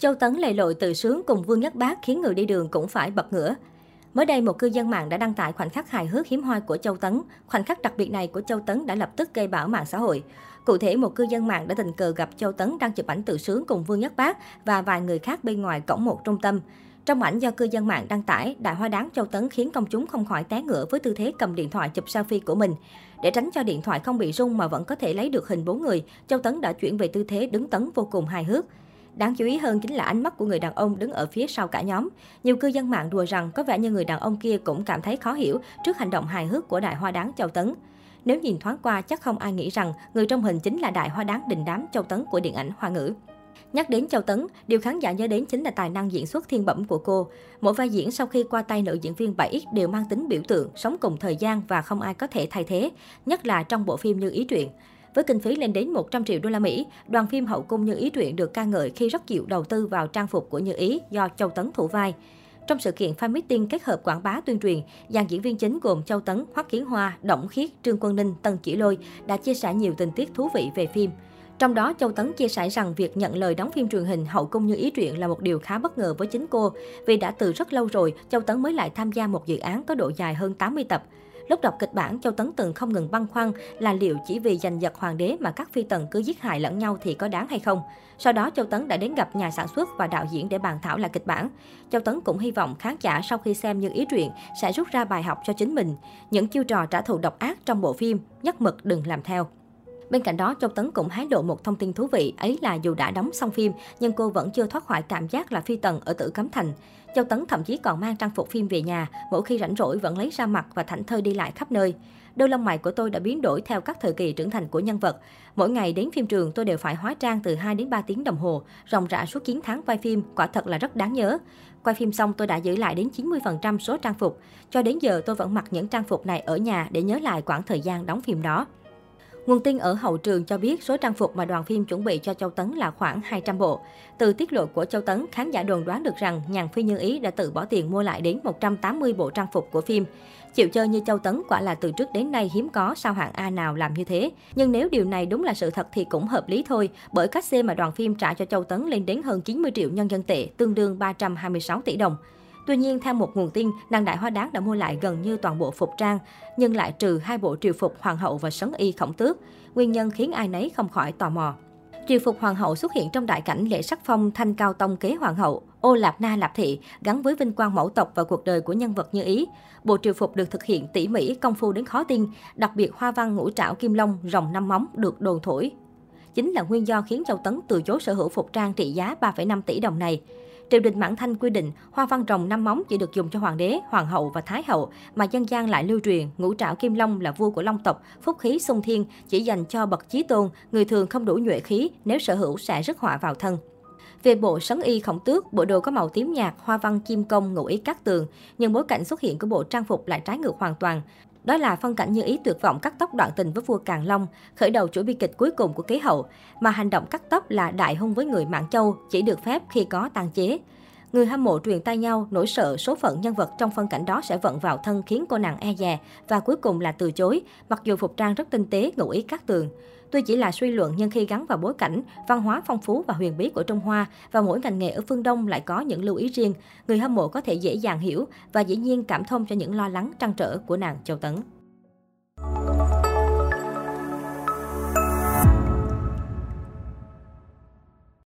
Châu Tấn lầy lội tự sướng cùng Vương Nhất Bác khiến người đi đường cũng phải bật ngửa. Mới đây, một cư dân mạng đã đăng tải khoảnh khắc hài hước hiếm hoi của Châu Tấn. Khoảnh khắc đặc biệt này của Châu Tấn đã lập tức gây bão mạng xã hội. Cụ thể, một cư dân mạng đã tình cờ gặp Châu Tấn đang chụp ảnh tự sướng cùng Vương Nhất Bác và vài người khác bên ngoài cổng một trung tâm. Trong ảnh do cư dân mạng đăng tải, đại hoa đáng Châu Tấn khiến công chúng không khỏi té ngửa với tư thế cầm điện thoại chụp selfie của mình. Để tránh cho điện thoại không bị rung mà vẫn có thể lấy được hình bốn người, Châu Tấn đã chuyển về tư thế đứng tấn vô cùng hài hước. Đáng chú ý hơn chính là ánh mắt của người đàn ông đứng ở phía sau cả nhóm. Nhiều cư dân mạng đùa rằng có vẻ như người đàn ông kia cũng cảm thấy khó hiểu trước hành động hài hước của đại hoa đáng Châu Tấn. Nếu nhìn thoáng qua, chắc không ai nghĩ rằng người trong hình chính là đại hoa đáng đình đám Châu Tấn của điện ảnh Hoa ngữ. Nhắc đến Châu Tấn, điều khán giả nhớ đến chính là tài năng diễn xuất thiên bẩm của cô. Mỗi vai diễn sau khi qua tay nữ diễn viên 7X đều mang tính biểu tượng, sống cùng thời gian và không ai có thể thay thế, nhất là trong bộ phim Như Ý Truyện. Với kinh phí lên đến 100 triệu đô la Mỹ, đoàn phim Hậu cung Như Ý truyện được ca ngợi khi rất chịu đầu tư vào trang phục của Như Ý do Châu Tấn thủ vai. Trong sự kiện fan meeting kết hợp quảng bá tuyên truyền, dàn diễn viên chính gồm Châu Tấn, Hoắc Kiến Hoa, Động Khiết, Trương Quân Ninh, Tân Chỉ Lôi đã chia sẻ nhiều tình tiết thú vị về phim. Trong đó, Châu Tấn chia sẻ rằng việc nhận lời đóng phim truyền hình Hậu cung như ý truyện là một điều khá bất ngờ với chính cô, vì đã từ rất lâu rồi, Châu Tấn mới lại tham gia một dự án có độ dài hơn 80 tập. Lúc đọc kịch bản, Châu Tấn từng không ngừng băn khoăn là liệu chỉ vì giành giật hoàng đế mà các phi tần cứ giết hại lẫn nhau thì có đáng hay không. Sau đó, Châu Tấn đã đến gặp nhà sản xuất và đạo diễn để bàn thảo lại kịch bản. Châu Tấn cũng hy vọng khán giả sau khi xem những ý truyện sẽ rút ra bài học cho chính mình. Những chiêu trò trả thù độc ác trong bộ phim, nhất mực đừng làm theo. Bên cạnh đó, Châu Tấn cũng hái lộ một thông tin thú vị, ấy là dù đã đóng xong phim, nhưng cô vẫn chưa thoát khỏi cảm giác là phi tần ở Tử Cấm Thành. Châu Tấn thậm chí còn mang trang phục phim về nhà, mỗi khi rảnh rỗi vẫn lấy ra mặt và thảnh thơi đi lại khắp nơi. Đôi lông mày của tôi đã biến đổi theo các thời kỳ trưởng thành của nhân vật. Mỗi ngày đến phim trường tôi đều phải hóa trang từ 2 đến 3 tiếng đồng hồ, ròng rã suốt 9 tháng quay phim, quả thật là rất đáng nhớ. Quay phim xong tôi đã giữ lại đến 90% số trang phục. Cho đến giờ tôi vẫn mặc những trang phục này ở nhà để nhớ lại quãng thời gian đóng phim đó. Nguồn tin ở hậu trường cho biết số trang phục mà đoàn phim chuẩn bị cho Châu Tấn là khoảng 200 bộ. Từ tiết lộ của Châu Tấn, khán giả đồn đoán được rằng nhàn phi Như Ý đã tự bỏ tiền mua lại đến 180 bộ trang phục của phim. Chịu chơi như Châu Tấn quả là từ trước đến nay hiếm có sao hạng A nào làm như thế. Nhưng nếu điều này đúng là sự thật thì cũng hợp lý thôi, bởi cách xê mà đoàn phim trả cho Châu Tấn lên đến hơn 90 triệu nhân dân tệ, tương đương 326 tỷ đồng. Tuy nhiên, theo một nguồn tin, nàng đại hoa đáng đã mua lại gần như toàn bộ phục trang, nhưng lại trừ hai bộ triều phục hoàng hậu và sấn y khổng tước. Nguyên nhân khiến ai nấy không khỏi tò mò. Triều phục hoàng hậu xuất hiện trong đại cảnh lễ sắc phong thanh cao tông kế hoàng hậu, ô lạp na lạp thị, gắn với vinh quang mẫu tộc và cuộc đời của nhân vật như ý. Bộ triều phục được thực hiện tỉ mỉ, công phu đến khó tin, đặc biệt hoa văn ngũ trảo kim long, rồng năm móng được đồn thổi. Chính là nguyên do khiến Châu Tấn từ chối sở hữu phục trang trị giá 3,5 tỷ đồng này. Triều đình Mãn Thanh quy định hoa văn rồng năm móng chỉ được dùng cho hoàng đế, hoàng hậu và thái hậu, mà dân gian lại lưu truyền ngũ trảo kim long là vua của long tộc, phúc khí sung thiên chỉ dành cho bậc chí tôn, người thường không đủ nhuệ khí, nếu sở hữu sẽ rước họa vào thân. Về bộ sấn y khổng tước, bộ đồ có màu tím nhạt, hoa văn kim công, ngụ ý cát tường, nhưng bối cảnh xuất hiện của bộ trang phục lại trái ngược hoàn toàn. Đó là phân cảnh như ý tuyệt vọng cắt tóc đoạn tình với vua Càn Long, khởi đầu chuỗi bi kịch cuối cùng của kế hậu, mà hành động cắt tóc là đại hung với người Mạng Châu, chỉ được phép khi có tang chế. Người hâm mộ truyền tay nhau, nỗi sợ số phận nhân vật trong phân cảnh đó sẽ vận vào thân khiến cô nàng e dè và cuối cùng là từ chối, mặc dù phục trang rất tinh tế, ngụ ý các tường. Tuy chỉ là suy luận nhưng khi gắn vào bối cảnh, văn hóa phong phú và huyền bí của Trung Hoa và mỗi ngành nghề ở phương Đông lại có những lưu ý riêng, người hâm mộ có thể dễ dàng hiểu và dĩ nhiên cảm thông cho những lo lắng trăn trở của nàng Châu Tấn.